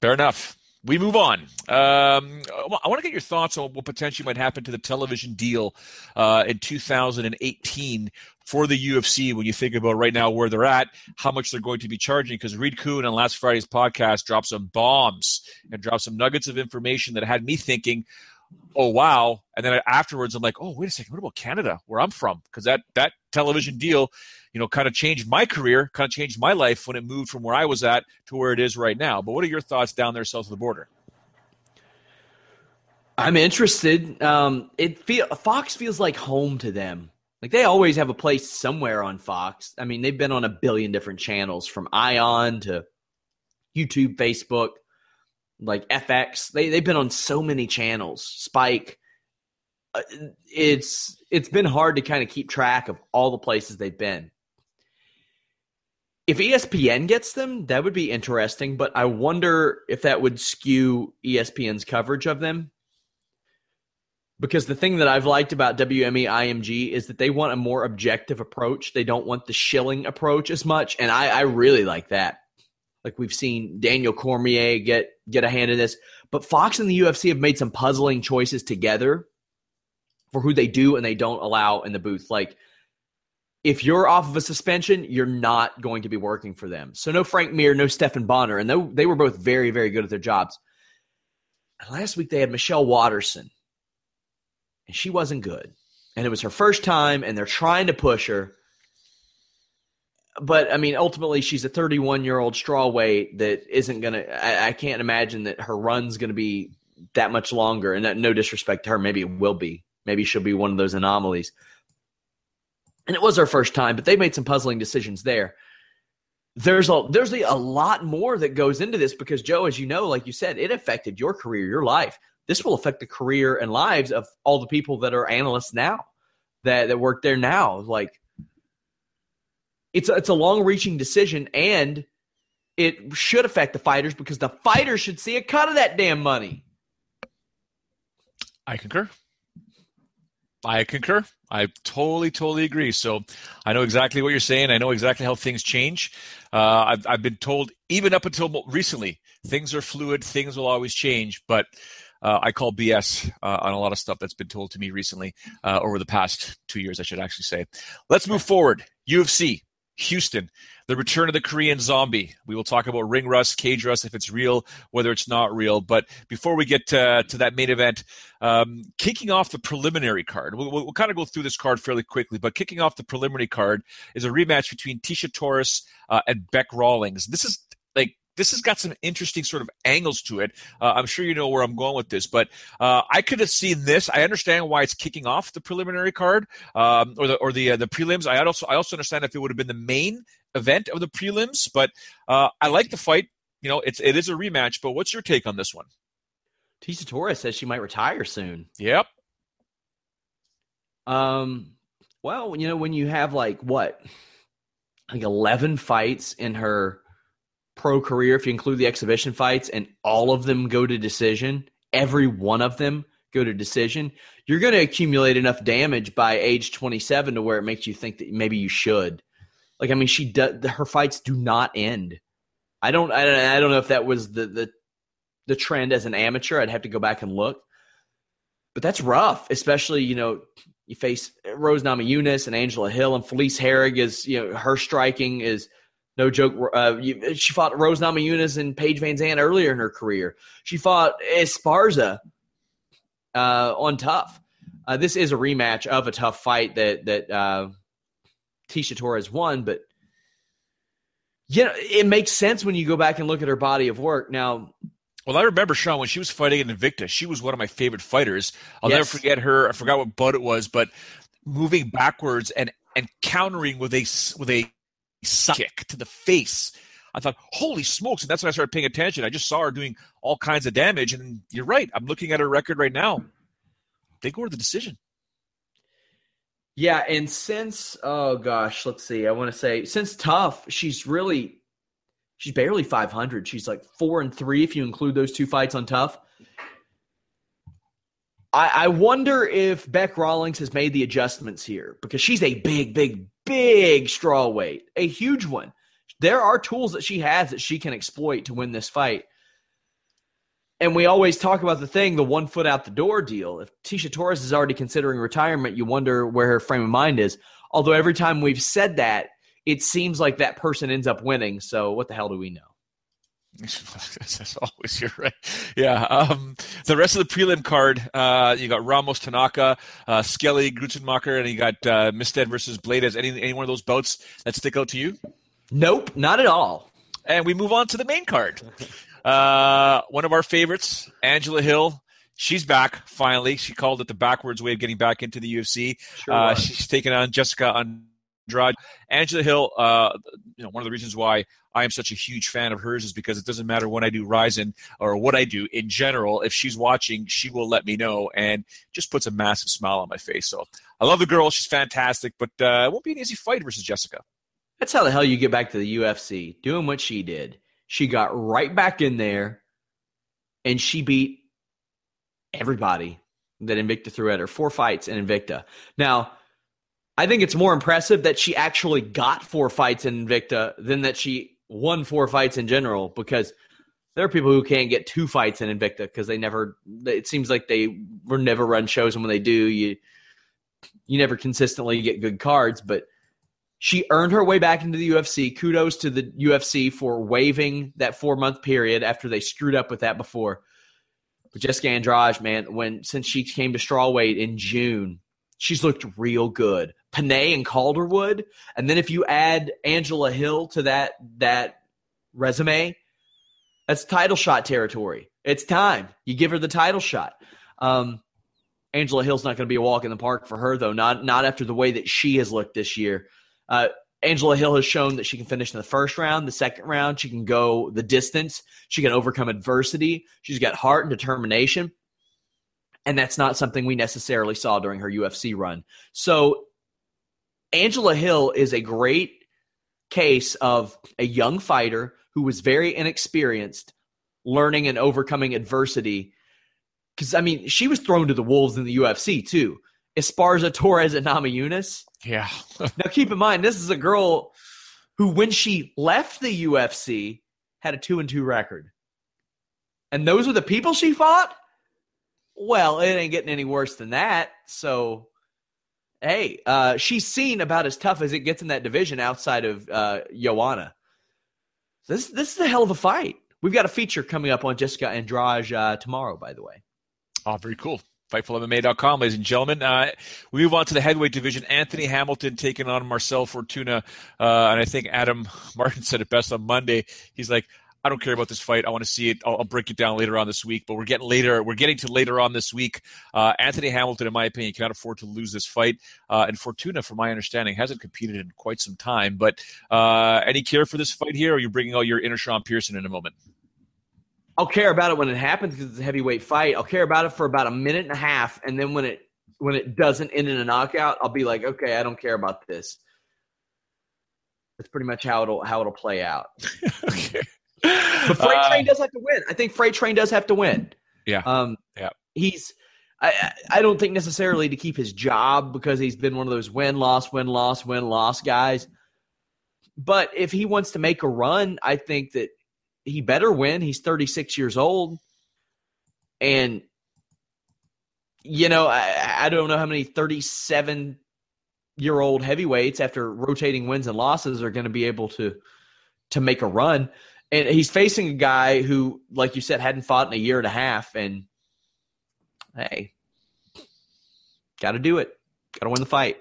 Fair enough we move on. Um, I want to get your thoughts on what potentially might happen to the television deal uh, in 2018 for the UFC when you think about right now where they're at, how much they're going to be charging. Because Reed Kuhn on last Friday's podcast dropped some bombs and dropped some nuggets of information that had me thinking, oh wow. And then afterwards i'm like oh wait a second. What about canada where i'm from? Because that that television deal you know kind of changed my career kind of changed my life when it moved from where i was at to where it is right now. But what are your thoughts down there south of the border? I'm interested. Um it feel fox feels like home to them. Like they always have a place somewhere on fox. I mean they've been on a billion different channels from ion to youtube facebook like FX. They they've been on so many channels. Spike. Uh, it's it's been hard to kind of keep track of all the places they've been. If ESPN gets them, that would be interesting, but I wonder if that would skew ESPN's coverage of them. Because the thing that I've liked about WME IMG is that they want a more objective approach. They don't want the shilling approach as much. And I, I really like that. Like we've seen Daniel Cormier get get a hand in this, but Fox and the UFC have made some puzzling choices together for who they do and they don't allow in the booth. Like if you're off of a suspension, you're not going to be working for them. So no Frank Mir, no Stephan Bonnar, and they, they were both very very good at their jobs. last week they had Michelle Waterson, and she wasn't good, and it was her first time, and they're trying to push her but I mean, ultimately, she's a 31 year old straw weight that isn't going to. I can't imagine that her run's going to be that much longer. And that, no disrespect to her, maybe it will be. Maybe she'll be one of those anomalies. And it was her first time, but they made some puzzling decisions there. There's a there's a, a lot more that goes into this because Joe, as you know, like you said, it affected your career, your life. This will affect the career and lives of all the people that are analysts now, that that work there now. Like it's a, it's a long reaching decision and it should affect the fighters because the fighters should see a cut of that damn money. I concur. I concur. I totally, totally agree. So I know exactly what you're saying. I know exactly how things change. Uh, I've, I've been told, even up until recently, things are fluid, things will always change. But uh, I call BS uh, on a lot of stuff that's been told to me recently uh, over the past two years, I should actually say. Let's move forward. UFC. Houston, the return of the Korean zombie. We will talk about ring rust, cage rust, if it's real, whether it's not real. But before we get to, to that main event, um, kicking off the preliminary card, we'll, we'll, kind of go through this card fairly quickly. But kicking off the preliminary card is a rematch between Tecia Torres uh, and Bec Rawlings. This is this has got some interesting sort of angles to it. Uh, I'm sure you know where I'm going with this, but uh, I could have seen this. I understand why it's kicking off the preliminary card um, or the or the uh, the prelims. I also I also understand if it would have been the main event of the prelims, but uh, I like the fight. You know, it's it is a rematch. But what's your take on this one? Tecia Torres says she might retire soon. Yep. Um, well, you know, when you have like what, like eleven fights in her pro career, if you include the exhibition fights, and all of them go to decision, every one of them go to decision, you're going to accumulate enough damage by age 27 to where it makes you think that maybe you should. Like, I mean, she does, her fights do not end. I don't, I, don't know if that was the, the, the trend as an amateur. I'd have to go back and look, but that's rough, especially, you know, you face Rose Namajunas and Angela Hill and Felice Herrig is, you know, her striking is no joke. Uh, you, she fought Rose Namajunas and Paige VanZant earlier in her career. She fought Esparza uh, on TUF. Uh, this is a rematch of a tough fight that that uh, Tecia Torres won, but you know it makes sense when you go back and look at her body of work. Now, well, I remember Sean when she was fighting in Invicta. She was one of my favorite fighters. I'll yes. never forget her. I forgot what butt it was, but moving backwards and and countering with a with a kick to the face. I thought, holy smokes! And that's when I started paying attention. I just saw her doing all kinds of damage, and you're right. I'm looking at her record right now. They go to the decision. Yeah, and since oh gosh, let's see. I want to say since TUF, she's really she's barely 500. She's like four and three if you include those two fights on TUF. I, I wonder if Bec Rawlings has made the adjustments here because she's a big, big, big straw weight, a huge one. There are tools that she has that she can exploit to win this fight. And we always talk about the thing, the one foot out the door deal. If Tecia Torres is already considering retirement, you wonder where her frame of mind is. Although every time we've said that, it seems like that person ends up winning. So what the hell do we know? As always, you're right. Yeah. Um, the rest of the prelim card, uh, you got Ramos Tanaka, uh, Skelly Gruetzemacher, and you got uh, Mistead versus Blades. Any any one of those bouts that stick out to you? Nope, not at all. And we move on to the main card. Uh, one of our favorites, Angela Hill. She's back finally. She called it the backwards way of getting back into the UFC. Sure uh, she's taking on Jessica Andrade. Angela Hill, uh, you know, one of the reasons why I am such a huge fan of hers is because it doesn't matter when I do Rizin or what I do in general. If she's watching, she will let me know and just puts a massive smile on my face. So I love the girl. She's fantastic, but uh, it won't be an easy fight versus Jessica. That's how the hell you get back to the UFC, doing what she did. She got right back in there and she beat everybody that Invicta threw at her. Four fights in Invicta. Now, I think it's more impressive that she actually got four fights in Invicta than that she won four fights in general because there are people who can't get two fights in Invicta because they never it seems like they were never run shows and when they do you you never consistently get good cards but she earned her way back into the UFC. Kudos to the UFC for waiving that four month period after they screwed up with that before. But Jessica Andrade, man, when since she came to strawweight in June, she's looked real good. Penne and Calderwood, and then if you add Angela Hill to that that resume, that's title shot territory. It's time you give her the title shot. Um, Angela Hill's not going to be a walk in the park for her though. Not not after the way that she has looked this year. Uh, Angela Hill has shown that she can finish in the first round, the second round. She can go the distance. She can overcome adversity. She's got heart and determination. And that's not something we necessarily saw during her UFC run. So, Angela Hill is a great case of a young fighter who was very inexperienced, learning and overcoming adversity. Because, I mean, she was thrown to the wolves in the UFC, too. Esparza, Torres, and Namajunas. Yeah. now keep in mind, this is a girl who, when she left the UFC, had a two and two record. And those are the people she fought? Well, it ain't getting any worse than that. So, hey, uh, she's seen about as tough as it gets in that division outside of uh, Joanna. This this is a hell of a fight. We've got a feature coming up on Jessica Andrade uh, tomorrow, by the way. Oh, very cool. FightfulMMA.com, ladies and gentlemen. Uh, we move on to the heavyweight division. Anthony Hamilton taking on Marcel Fortuna. Uh, and I think Adam Martin said it best on Monday. He's like, I don't care about this fight. I want to see it. I'll, I'll, break it down later on this week. But we're getting later. We're getting to later on this week. Uh, Anthony Hamilton, in my opinion, cannot afford to lose this fight. Uh, and Fortuna, from my understanding, hasn't competed in quite some time. But uh, any care for this fight here? Or are you bringing all your inner Sean Pearson in a moment? I'll care about it when it happens because it's a heavyweight fight. I'll care about it for about a minute and a half, and then when it when it doesn't end in a knockout, I'll be like, okay, I don't care about this. That's pretty much how it'll how it'll play out. okay. But Freight uh, Train does have to win. I think Freight Train does have to win. Yeah. Um, yeah. He's. I, I don't think necessarily to keep his job because he's been one of those win loss win loss win loss guys. But if he wants to make a run, I think that he better win. He's 36 years old, and you know I, I don't know how many 37 year old heavyweights after rotating wins and losses are going to be able to to make a run and he's facing a guy who, like you said, hadn't fought in a year and a half. And hey, got to do it. Got to win the fight.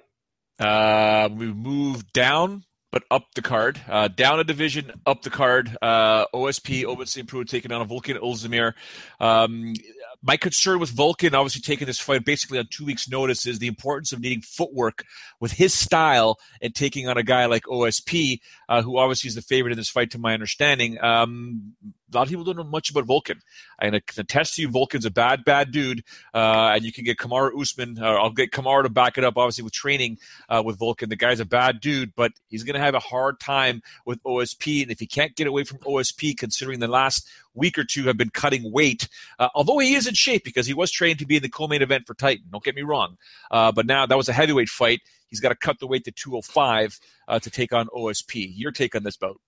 Uh, we move down, but up the card. Uh, down a division, up the card. Uh, OSP, Ovince St. Preux taking on a Volkan Ozdemir. Um, my concern with Volkan obviously taking this fight basically on two weeks' notice, is the importance of needing footwork with his style and taking on a guy like OSP, uh, who obviously is the favorite in this fight, to my understanding. Um, a lot of people don't know much about Volkan. I can attest to you, Volkan's a bad, bad dude, uh, and you can get Kamaru Usman. Uh, I'll get Kamaru to back it up, obviously, with training uh, with Volkan. The guy's a bad dude, but he's going to have a hard time with OSP, and if he can't get away from OSP, considering the last week or two have been cutting weight, uh, although he is in shape because he was trained to be in the co-main event for Titan. Don't get me wrong, uh, but now that was a heavyweight fight. He's got to cut the weight to 205 uh, to take on OSP. Your take on this bout?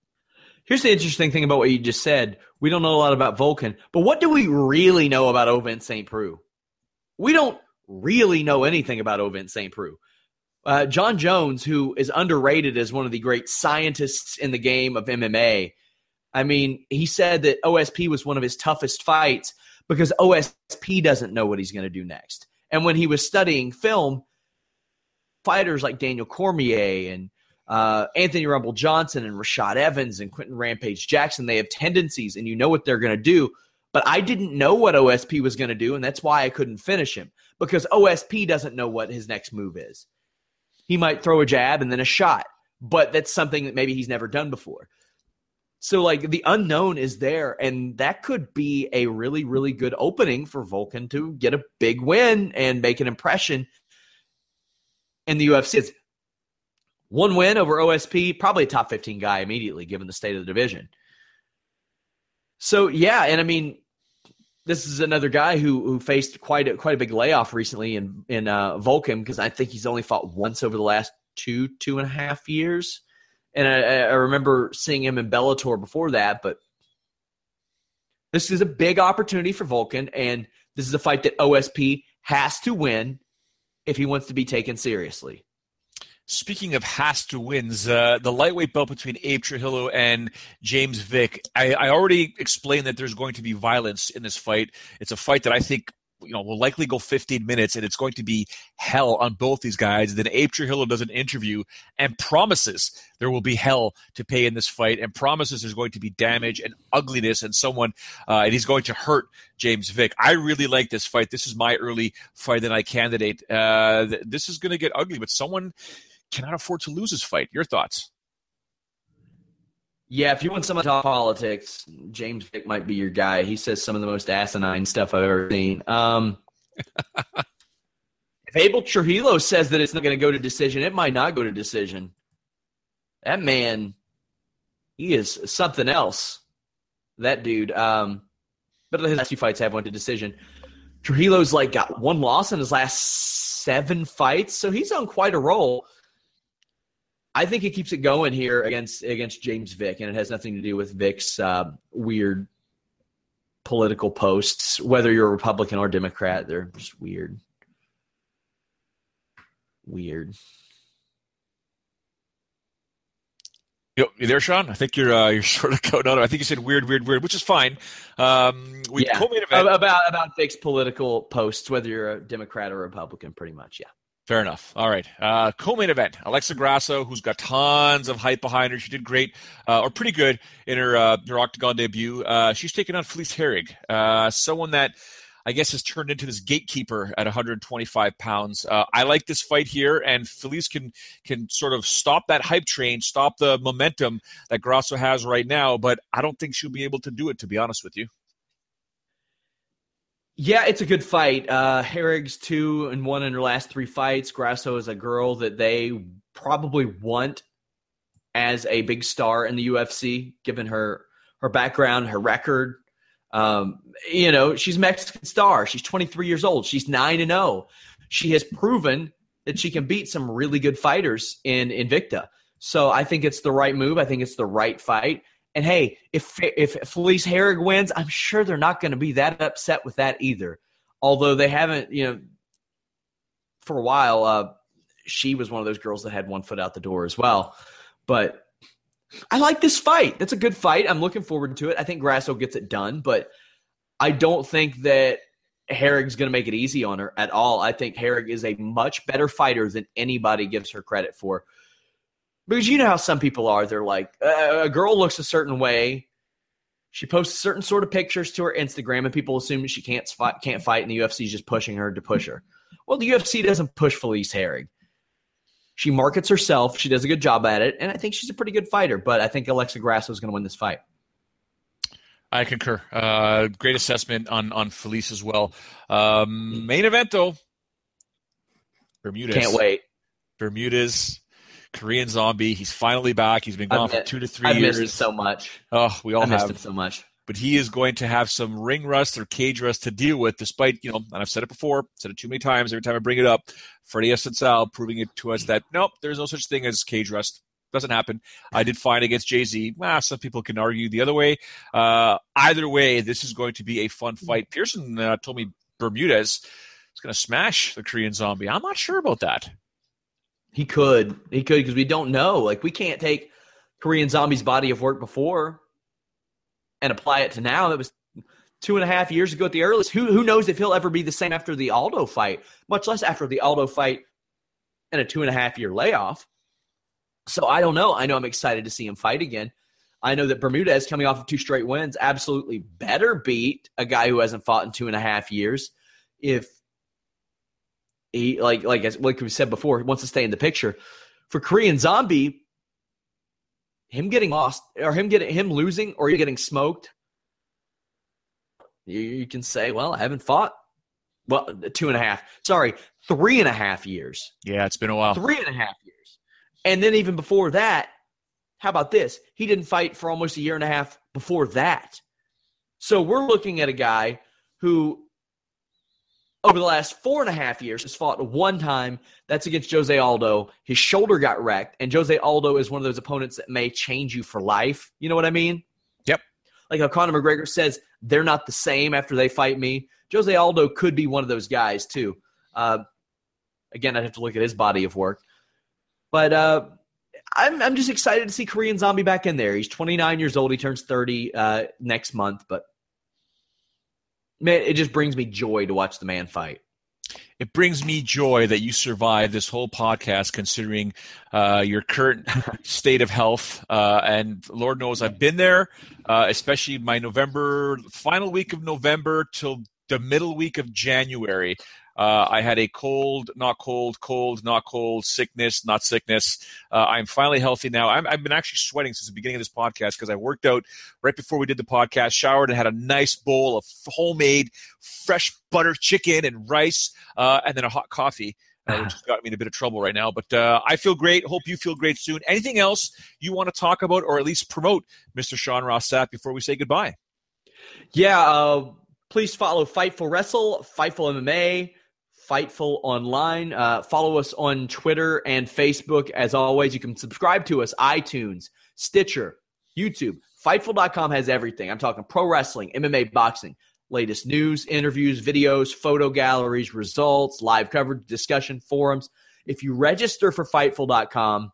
Here's the interesting thing about what you just said. We don't know a lot about Volkan, but what do we really know about Ovince St. Preux? We don't really know anything about Ovince St. Preux. Uh, Jon Jones, who is underrated as one of the great scientists in the game of MMA, I mean, he said that OSP was one of his toughest fights because OSP doesn't know what he's going to do next. And when he was studying film, fighters like Daniel Cormier and uh, Anthony Rumble Johnson and Rashad Evans and Quinton Rampage Jackson, they have tendencies and you know what they're going to do. But I didn't know what OSP was going to do, and that's why I couldn't finish him because OSP doesn't know what his next move is. He might throw a jab and then a shot, but that's something that maybe he's never done before. So, like, the unknown is there, and that could be a really, really good opening for Volkan to get a big win and make an impression in the UFC. One win over OSP, probably a top 15 guy immediately, given the state of the division. So yeah, and I mean, this is another guy who who faced quite a, quite a big layoff recently in in uh, because I think he's only fought once over the last two two and a half years, and I, I remember seeing him in Bellator before that. But this is a big opportunity for Volkan, and this is a fight that OSP has to win if he wants to be taken seriously. Speaking of has to wins, uh, the lightweight belt between Abe Trujillo and James Vick. I, I already explained that there's going to be violence in this fight. It's a fight that I think you know will likely go 15 minutes and it's going to be hell on both these guys then abe trujillo does an interview and promises there will be hell to pay in this fight and promises there's going to be damage and ugliness and someone uh, and he's going to hurt james vick i really like this fight this is my early fight the night candidate uh, this is going to get ugly but someone cannot afford to lose his fight. Your thoughts? Yeah, if you want someone to talk politics, James Vick might be your guy. He says some of the most asinine stuff I've ever seen. Um, if Abel Trujillo says that it's not going to go to decision, it might not go to decision. That man, he is something else. That dude. Um, but his last few fights have went to decision. Trujillo's like got one loss in his last seven fights, so he's on quite a roll. I think he keeps it going here against against James Vick, and it has nothing to do with Vick's uh, weird political posts. Whether you're a Republican or Democrat, they're just weird. Weird. You there, Sean? I think you're uh, you're sort of going on. I think you said weird, weird, weird, which is fine. Um, we yeah. about about Vick's political posts, whether you're a Democrat or a Republican, pretty much. Yeah. Fair enough. All right. Uh, co-main event: Alexa Grasso, who's got tons of hype behind her. She did great, uh, or pretty good, in her uh, her octagon debut. Uh, she's taking on Felice Herrig, uh, someone that I guess has turned into this gatekeeper at 125 pounds. Uh, I like this fight here, and Felice can can sort of stop that hype train, stop the momentum that Grasso has right now. But I don't think she'll be able to do it. To be honest with you. Yeah, it's a good fight. Uh, Herrig's two and one in her last three fights. Grasso is a girl that they probably want as a big star in the UFC, given her her background, her record. Um, you know, she's a Mexican star. She's 23 years old. She's nine and zero. Oh. She has proven that she can beat some really good fighters in Invicta. So I think it's the right move. I think it's the right fight. And hey, if if Felice Herrig wins, I'm sure they're not going to be that upset with that either. Although they haven't, you know, for a while, uh, she was one of those girls that had one foot out the door as well. But I like this fight. That's a good fight. I'm looking forward to it. I think Grasso gets it done, but I don't think that Herrig's going to make it easy on her at all. I think Herrig is a much better fighter than anybody gives her credit for. Because you know how some people are. They're like, uh, a girl looks a certain way. She posts certain sort of pictures to her Instagram, and people assume she can't fight, can't fight, and the UFC is just pushing her to push her. Well, the UFC doesn't push Felice Herrig. She markets herself. She does a good job at it, and I think she's a pretty good fighter. But I think Alexa Grasso is going to win this fight. I concur. Uh, great assessment on on Felice as well. Um, main event though, Bermudez. Can't wait. Bermudez, Korean Zombie. He's finally back. He's been gone for two to 3 I've years. Missed him so much. Oh, we all I missed have. him so much but he is going to have some ring rust or cage rust to deal with, despite, you know, and I've said it before, said it too many times every time I bring it up. Freddie Assunção proving it to us that, nope, there's no such thing as cage rust. Doesn't happen. I did fine against Jay Z. Well, some people can argue the other way. Uh, either way, this is going to be a fun fight. Pearson uh, told me Bermudez is going to smash the Korean zombie. I'm not sure about that. He could. He could because we don't know. Like, we can't take Korean Zombie's body of work before and apply it to now. That was two and a half years ago at the earliest. Who who knows if he'll ever be the same after the Aldo fight, much less after the Aldo fight and a two and a half year layoff. So I don't know. I know I'm excited to see him fight again. I know that Bermudez, coming off of two straight wins, absolutely better beat a guy who hasn't fought in two and a half years. If he like like like we said before, he wants to stay in the picture. For Korean Zombie, him getting lost or him getting him losing or you getting smoked, you, you can say, well, I haven't fought. Well, two and a half. Sorry, three and a half years. Yeah, it's been a while. Three and a half years. And then even before that, how about this? He didn't fight for almost a year and a half before that. So we're looking at a guy who over the last four and a half years has fought one time. That's against Jose Aldo. His shoulder got wrecked, and Jose Aldo is one of those opponents that may change you for life. You know what I mean? Yep. Like how Conor McGregor says they're not the same after they fight me. Jose Aldo could be one of those guys too. Uh, again, I'd have to look at his body of work, but uh, I'm I'm just excited to see Korean Zombie back in there. He's 29 years old. He turns 30 uh, next month, but man, it just brings me joy to watch the man fight. It brings me joy that you survived this whole podcast, considering uh, your current state of health. Uh, and Lord knows I've been there, uh, especially my November, final week of November till the middle week of January. Uh, I had a cold, not cold, cold, not cold, sickness, not sickness. Uh, I'm finally healthy now. i have been actually sweating since the beginning of this podcast because I worked out right before we did the podcast, showered, and had a nice bowl of homemade fresh butter chicken and rice, uh, and then a hot coffee. Uh, which has got me in a bit of trouble right now. But uh, I feel great. Hope you feel great soon. Anything else you want to talk about or at least promote, Mr. Sean Ross Sapp, before we say goodbye? Yeah, uh, please follow Fightful Wrestle, Fightful MMA, Fightful Online. Uh, follow us on Twitter and Facebook. As always, you can subscribe to us, iTunes, Stitcher, YouTube. Fightful.com has everything. I'm talking pro wrestling, MMA, boxing, latest news, interviews, videos, photo galleries, results, live coverage, discussion, forums. If you register for Fightful.com,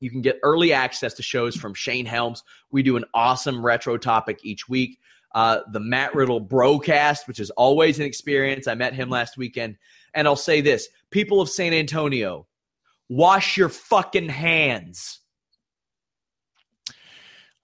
you can get early access to shows from Shane Helms. We do an awesome retro topic each week uh, the Matt Riddle broadcast, which is always an experience. I met him last weekend. And I'll say this people of San Antonio, wash your fucking hands.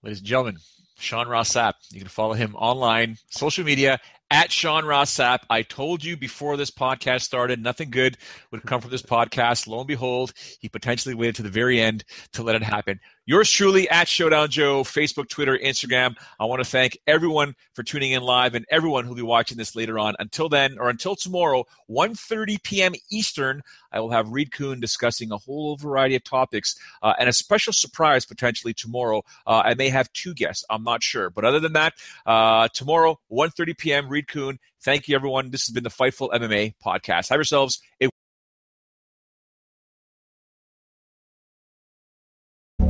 Ladies and gentlemen, Sean Ross Sapp. You can follow him online, social media at Sean Ross Sapp. I told you before this podcast started, nothing good would come from this podcast. Lo and behold, he potentially waited to the very end to let it happen. Yours truly at Showdown Joe, Facebook, Twitter, Instagram. I want to thank everyone for tuning in live and everyone who'll be watching this later on. Until then, or until tomorrow, 1.30 p.m. Eastern, I will have Reed Kuhn discussing a whole variety of topics uh, and a special surprise potentially tomorrow. Uh, I may have two guests. I'm not sure. But other than that, uh, tomorrow, 1.30 p.m., Reed Kuhn. Thank you, everyone. This has been the Fightful MMA podcast. Have yourselves a